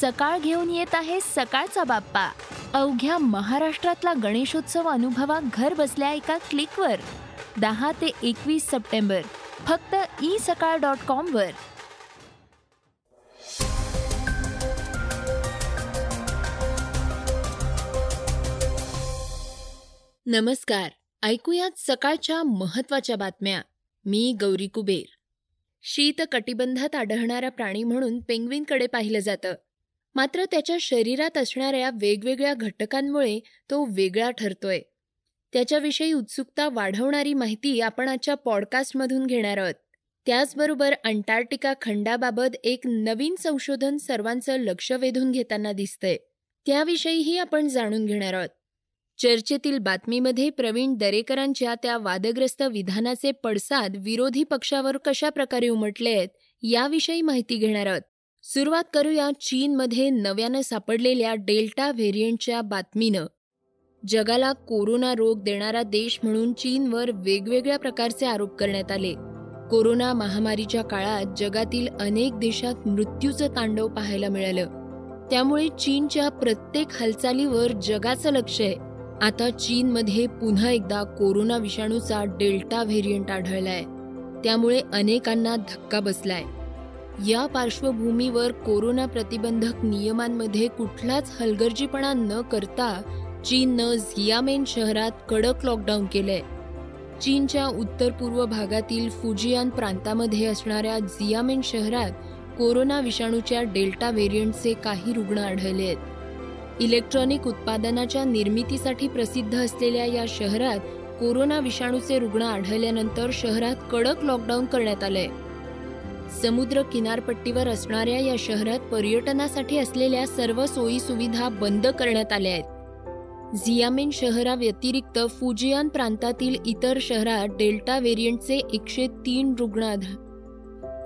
सकाळ घेऊन येत आहे सकाळचा बाप्पा. अवघ्या महाराष्ट्रातला गणेशोत्सव अनुभवा घर बसल्या एका क्लिकवर. दहा ते एकवीस सप्टेंबर. फक्त ई सकाळ डॉट कॉमवर नमस्कार. ऐकूयात सकाळच्या महत्त्वाच्या बातम्या. मी गौरी कुबेर. शीत कटिबंधात आढळणारा प्राणी म्हणून पेंग्विनकडे पाहिलं जातं. मात्र त्याच्या शरीरात असणाऱ्या वेगवेगळ्या घटकांमुळे तो वेगळा ठरतोय. त्याच्याविषयी उत्सुकता वाढवणारी माहिती आपण आजच्या पॉडकास्टमधून घेणार आहोत. त्याचबरोबर अंटार्क्टिका खंडाबाबत एक नवीन संशोधन सर्वांचं लक्ष वेधून घेताना दिसतंय. त्याविषयीही आपण जाणून घेणार आहोत. चर्चेतील बातमीमध्ये प्रवीण दरेकरांच्या त्या वादग्रस्त विधानाचे पडसाद विरोधी पक्षावर कशा प्रकारे उमटले आहेत याविषयी माहिती घेणार आहोत. सुरुवात करूया चीनमध्ये नव्यानं सापडलेल्या डेल्टा व्हेरियंटच्या बातमीनं. जगाला कोरोना रोग देणारा देश म्हणून चीनवर वेगवेगळ्या प्रकारचे आरोप करण्यात आले. कोरोना महामारीच्या काळात जगातील अनेक देशात मृत्यूचं तांडव पाहायला मिळालं. त्यामुळे चीनच्या प्रत्येक हालचालीवर जगाचं लक्ष आहे. आता चीनमध्ये पुन्हा एकदा कोरोना विषाणूचा डेल्टा व्हेरियंट आढळलाय. त्यामुळे अनेकांना धक्का बसलाय. या पार्श्वभूमीवर कोरोना प्रतिबंधक नियमांमध्ये कुठलाच हलगर्जीपणा न करता चीननं झियामेन शहरात कडक लॉकडाऊन केलंय. चीनच्या उत्तर पूर्व भागातील फुजियान प्रांतामध्ये असणाऱ्या झियामेन शहरात कोरोना विषाणूच्या डेल्टा व्हेरियंटचे काही रुग्ण आढळले आहेत. इलेक्ट्रॉनिक उत्पादनाच्या निर्मितीसाठी प्रसिद्ध असलेल्या या शहरात कोरोना विषाणूचे रुग्ण आढळल्यानंतर शहरात कडक लॉकडाऊन करण्यात आलंय. समुद्र किनारपट्टीवर असणाऱ्या या शहरात पर्यटनासाठी असलेल्या सर्व सोयी सुविधा बंद करण्यात आल्या आहेत. झियामेन शहराव्यतिरिक्त फुजियान प्रांतातील इतर शहरात डेल्टा व्हेरियंटचे एकशे तीन रुग्ण आढळ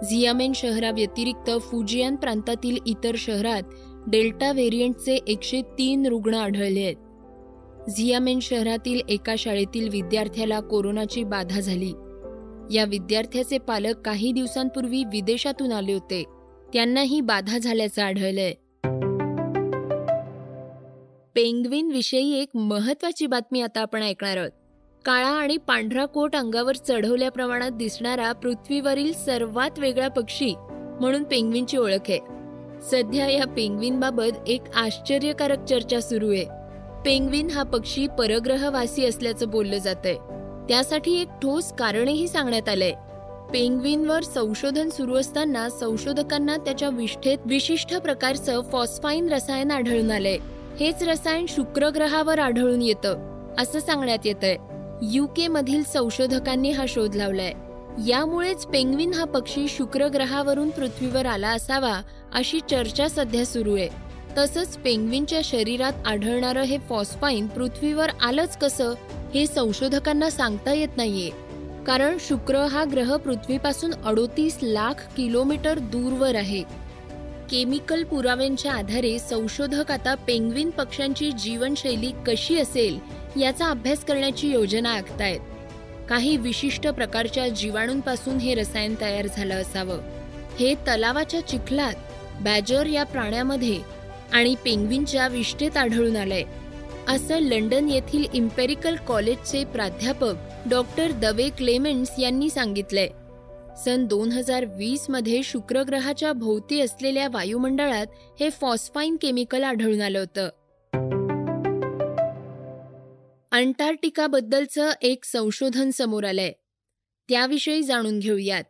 झियामेन शहराव्यतिरिक्त फुजियान प्रांतातील इतर शहरात डेल्टा व्हेरियंटचे एकशे तीन रुग्ण आढळले आहेत. झियामेन शहरातील एका शाळेतील विद्यार्थ्याला कोरोनाची बाधा झाली. या विद्यार्थ्याचे पालक काही दिवसांपूर्वी विदेशातून आले होते. त्यांनाही बाधा झाल्याचं आढळलंय. पेंग्विन विषयी एक महत्वाची बातमी आता आपण ऐकणार आहोत. काळा आणि पांढरा कोट अंगावर चढवल्या प्रमाणात दिसणारा पृथ्वीवरील सर्वात वेगळा पक्षी म्हणून पेंग्विनची ओळख आहे. सध्या या पेंग्विनबाबत एक आश्चर्यकारक चर्चा सुरू आहे. पेंग्विन हा पक्षी परग्रहवासी असल्याचं बोललं जातंय. त्यासाठी एक ठोस कारणही सांगण्यात आलंय. पेंग्विनवर संशोधन सुरू असताना संशोधकांना त्याच्या विष्ठेत विशिष्ट प्रकारचं फॉस्फाईन रसायन आढळून आलंय. हेच रसायन शुक्र ग्रहावर आढळून येतं असं सांगण्यात येतंय. युके मधील संशोधकांनी हा शोध लावलाय. यामुळेच पेंग्विन हा पक्षी शुक्र ग्रहावरून पृथ्वीवर आला असावा अशी चर्चा सध्या सुरू आहे. तसंच पेंग्विनच्या शरीरात आढळणारं हे फॉस्फाईन पृथ्वीवर आलंच कसं? हे संशोधकांना सांगता येत नाहीये. कारण शुक्र हा ग्रह पृथ्वीपासून अडोतीस लाख किलोमीटर दूरवर आहे. केमिकल पुराव्यांच्या आधारे संशोधक आता पेंग्विन पक्ष्यांची जीवनशैली कशी असेल याचा अभ्यास करण्याची योजना आखतायत. काही विशिष्ट प्रकारच्या जीवाणूंपासून हे रसायन तयार झालं असावं. हे तलावाच्या चिखलात बॅजर या प्राण्यामध्ये आणि पेंग्विनच्या विष्ठेत आढळून आलंय. असं लंडन येथील इम्पेरिकल कॉलेजचे प्राध्यापक डॉक्टर दवे क्लेमेंट्स यांनी सांगितलंय. सन दोन हजार वीसमध्ये शुक्रग्रहाच्या भोवती असलेल्या वायुमंडळात हे फॉस्फाईन केमिकल आढळून आलं होतं. अंटार्क्टिकाबद्दलचं एक संशोधन समोर आलंय. त्याविषयी जाणून घेऊयात.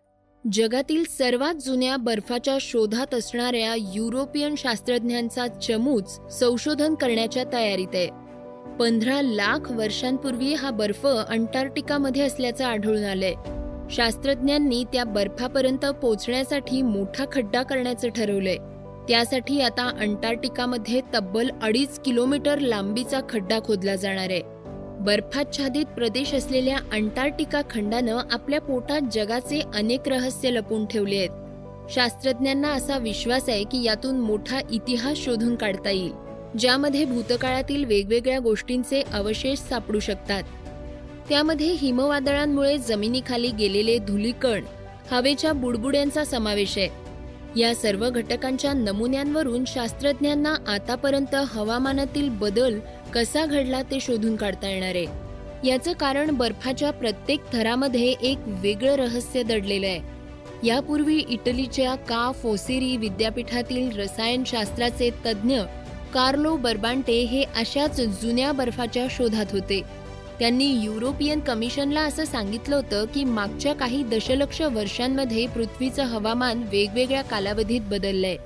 जगातील सर्वात जुन्या बर्फाच्या शोधात असणाऱ्या युरोपियन शास्त्रज्ञांचा चमूच संशोधन करण्याच्या तयारीत आहे. पंधरा लाख वर्षांपूर्वी हा बर्फ अंटार्क्टिकामध्ये असल्याचं आढळून आलंय. शास्त्रज्ञांनी त्या बर्फापर्यंत पोचण्यासाठी मोठा खड्डा करण्याचं ठरवलंय. त्यासाठी आता अंटार्क्टिकामध्ये तब्बल अडीच किलोमीटर लांबीचा खड्डा खोदला जाणार आहे. बर्फाच्छादित प्रदेश असलेल्या अंटार्क्टिका खंडानं आपल्या पोटात जगाचे अनेक रहस्य लपून ठेवले आहेत. शास्त्रज्ञांना असा विश्वास आहे की यातून मोठा इतिहास शोधून काढता येईल. ज्यामध्ये भूतकाळातील वेगवेगळ्या गोष्टींचे अवशेष सापडू शकतात. त्यामध्ये हिमवादळांमुळे जमिनीखाली गेलेले धुलीकण हवेच्या बुडबुड्यांचा समावेश आहे. या सर्व घटकांच्या नमुन्यांवरून शास्त्रज्ञांना आतापर्यंत हवामानातील बदल कसा घडला ते शोधून काढता येणार आहे. याचं कारण बर्फाच्या प्रत्येक थरामध्ये एक वेगळं रहस्य दडलेलं आहे. यापूर्वी इटलीच्या का फोसेरी विद्यापीठातील रसायनशास्त्राचे तज्ज्ञ कार्लो बर्बांटे हे अशाच जुन्या बर्फाच्या शोधात होते. त्यांनी युरोपियन कमिशनला असं सांगितलं होतं की मागच्या काही दशलक्ष वर्षांमध्ये पृथ्वीचं हवामान वेगवेगळ्या कालावधीत बदललंय.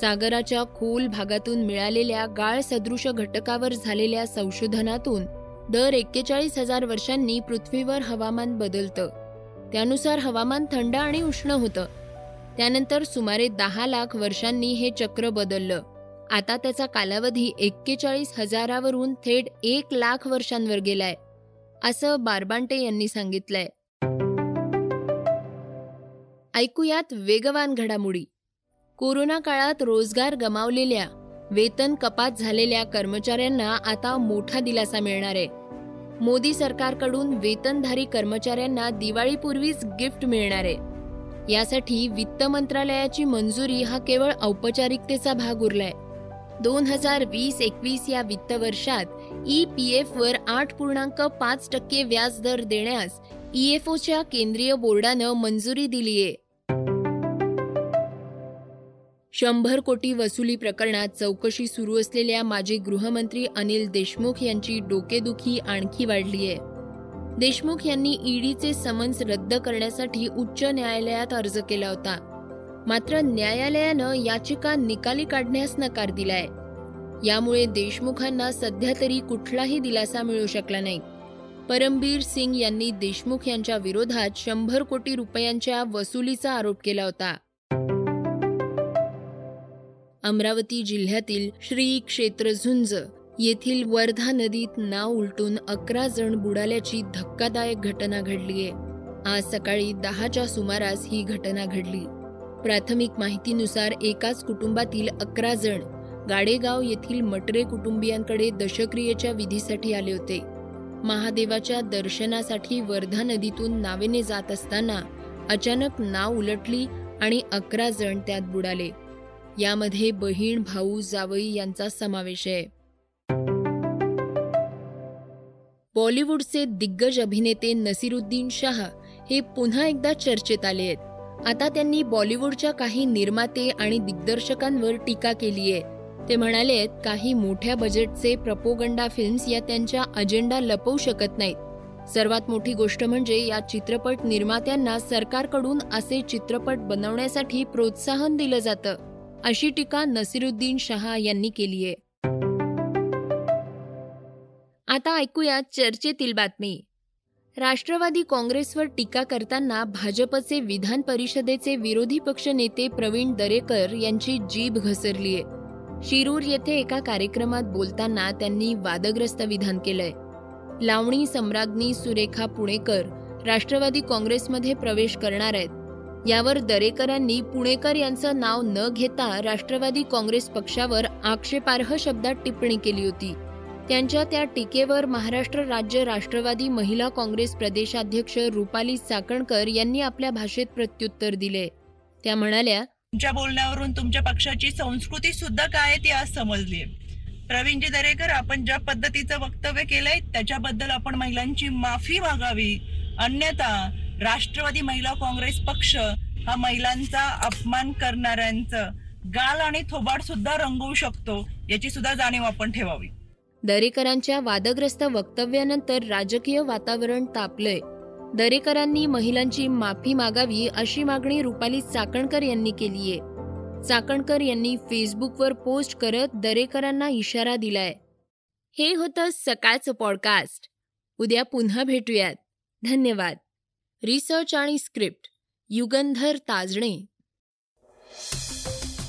सागराच्या खोल भागातून मिळालेल्या गाळ सदृश घटकावर झालेल्या संशोधनातून दर एक्केचाळीस हजार वर्षांनी पृथ्वीवर हवामान बदलतं. त्यानुसार हवामान थंड आणि उष्ण होतं. त्यानंतर सुमारे दहा लाख वर्षांनी हे चक्र बदललं. आता त्याचा कालावधी एक्केचाळीस हजारावरून थेट एक लाख वर्षांवर गेलाय असं बारबांटे यांनी सांगितलंय. ऐकूयात वेगवान घडामोडी. कोरोना काळात रोजगार गमावलेल्या वेतन कपात झालेल्या कर्मचाऱ्यांना आता मोठा दिलासा मिळणार आहे. मोदी सरकारकडून वेतनधारी कर्मचाऱ्यांना दिवाळीपूर्वीच गिफ्ट मिळणार आहे. यासाठी वित्त मंत्रालयाची मंजुरी हा केवळ औपचारिकतेचा भाग उरलाय. दोन हजार वीस एकवीस या वित्त वर्षात ई पी एफ वर आठ पूर्णांक पाच टक्के व्याज दर देण्यास ई एफ ओच्या केंद्रीय बोर्डानं मंजुरी दिलीये शंभर कोटी वसुली प्रकरणात चौकशी सुरू असलेल्या माजी गृहमंत्री अनिल देशमुख यांची डोकेदुखी आणखी वाढली आहे. देशमुख यांनी ईडीचे समन्स रद्द करण्यासाठी उच्च न्यायालयात अर्ज केला होता. मात्र न्यायालयानं याचिका निकाली काढण्यास नकार दिलाय. यामुळे देशमुखांना सध्या तरी कुठलाही दिलासा मिळू शकला नाही. परमबीर सिंग यांनी देशमुख यांच्या विरोधात शंभर कोटी रुपयांच्या वसुलीचा आरोप केला होता. अमरावती जिल्ह्यातील श्री क्षेत्र झुंज येथील वर्धा नदीत नाव उलटून अकरा जण बुडाल्याची धक्कादायक घटना घडलीय. आज सकाळी दहाच्या सुमारास ही घटना घडली. प्राथमिक माहितीनुसार एकाच कुटुंबातील अकरा जण गाडेगाव येथील मटरे कुटुंबियांकडे दशक्रियेच्या विधीसाठी आले होते. महादेवाच्या दर्शनासाठी वर्धा नदीतून नावेने जात असताना अचानक नाव उलटली आणि अकरा जण त्यात बुडाले. यामध्ये बहीण भाऊ जावई यांचा समावेश आहे. बॉलिवूडचे दिग्गज अभिनेते नसीरुद्दीन शाह हे पुन्हा एकदा चर्चेत आले आहेत. आता त्यांनी बॉलिवूडच्या काही निर्माते आणि दिग्दर्शकांवर टीका केली आहे. ते म्हणाले काही मोठ्या बजेटचे प्रपोगंडा फिल्म्स या त्यांच्या अजेंडा लपवू शकत नाहीत. सर्वात मोठी गोष्ट म्हणजे या चित्रपट निर्मात्यांना सरकारकडून असे चित्रपट बनवण्यासाठी प्रोत्साहन दिलं जातं अशी टीका नसीरुद्दीन शहा यांनी केली आहे. आता ऐकूया चर्चेतील बातमी. राष्ट्रवादी काँग्रेसवर टीका करताना भाजपचे विधान परिषदेचे विरोधी पक्ष नेते प्रवीण दरेकर यांची जीभ घसरली आहे शिरूर येथे एका कार्यक्रमात बोलताना त्यांनी वादग्रस्त विधान केलंय. लावणी सम्राज्ञी सुरेखा पुणेकर राष्ट्रवादी काँग्रेसमध्ये प्रवेश करणार आहेत. यावर दरेकरांनी पुणेकर यांचं नाव न घेता राष्ट्रवादी काँग्रेस पक्षावर आक्षेपार्ह शब्दात टिप्पणी केली होती. त्यांच्या त्या टीकेवर महाराष्ट्र राज्य राष्ट्रवादी महिला काँग्रेस प्रदेशाध्यक्ष रुपाली चाकणकर यांनी आपल्या भाषेत प्रत्युत्तर दिले. त्या म्हणाल्या तुमच्या बोलण्यावरून तुमच्या पक्षाची संस्कृती सुद्धा काय ती आज समजली. प्रवीणजी दरेकर आपण ज्या पद्धतीचं वक्तव्य केलंय त्याच्याबद्दल आपण महिलांची माफी मागावी. अन्यथा राष्ट्रवादी महिला काँग्रेस पक्ष हा महिलांचा अपमान करणाऱ्यांचं गाल आणि थोबाड सुद्धा रंगवू शकतो याची सुद्धा जाणीव आपण ठेवावी. दरेकरांच्या वादग्रस्त वक्तव्यानंतर राजकीय वातावरण तापलंय. दरेकरांनी महिलांची माफी मागावी अशी मागणी रुपाली चाकणकर यांनी केलीये. चाकणकर यांनी फेसबुकवर पोस्ट करत दरेकरांना इशारा दिलाय. हे होतं सकाळचं पॉडकास्ट. उद्या पुन्हा भेटूयात. धन्यवाद. रिसर्च आणि स्क्रिप्ट युगंधर ताजणे.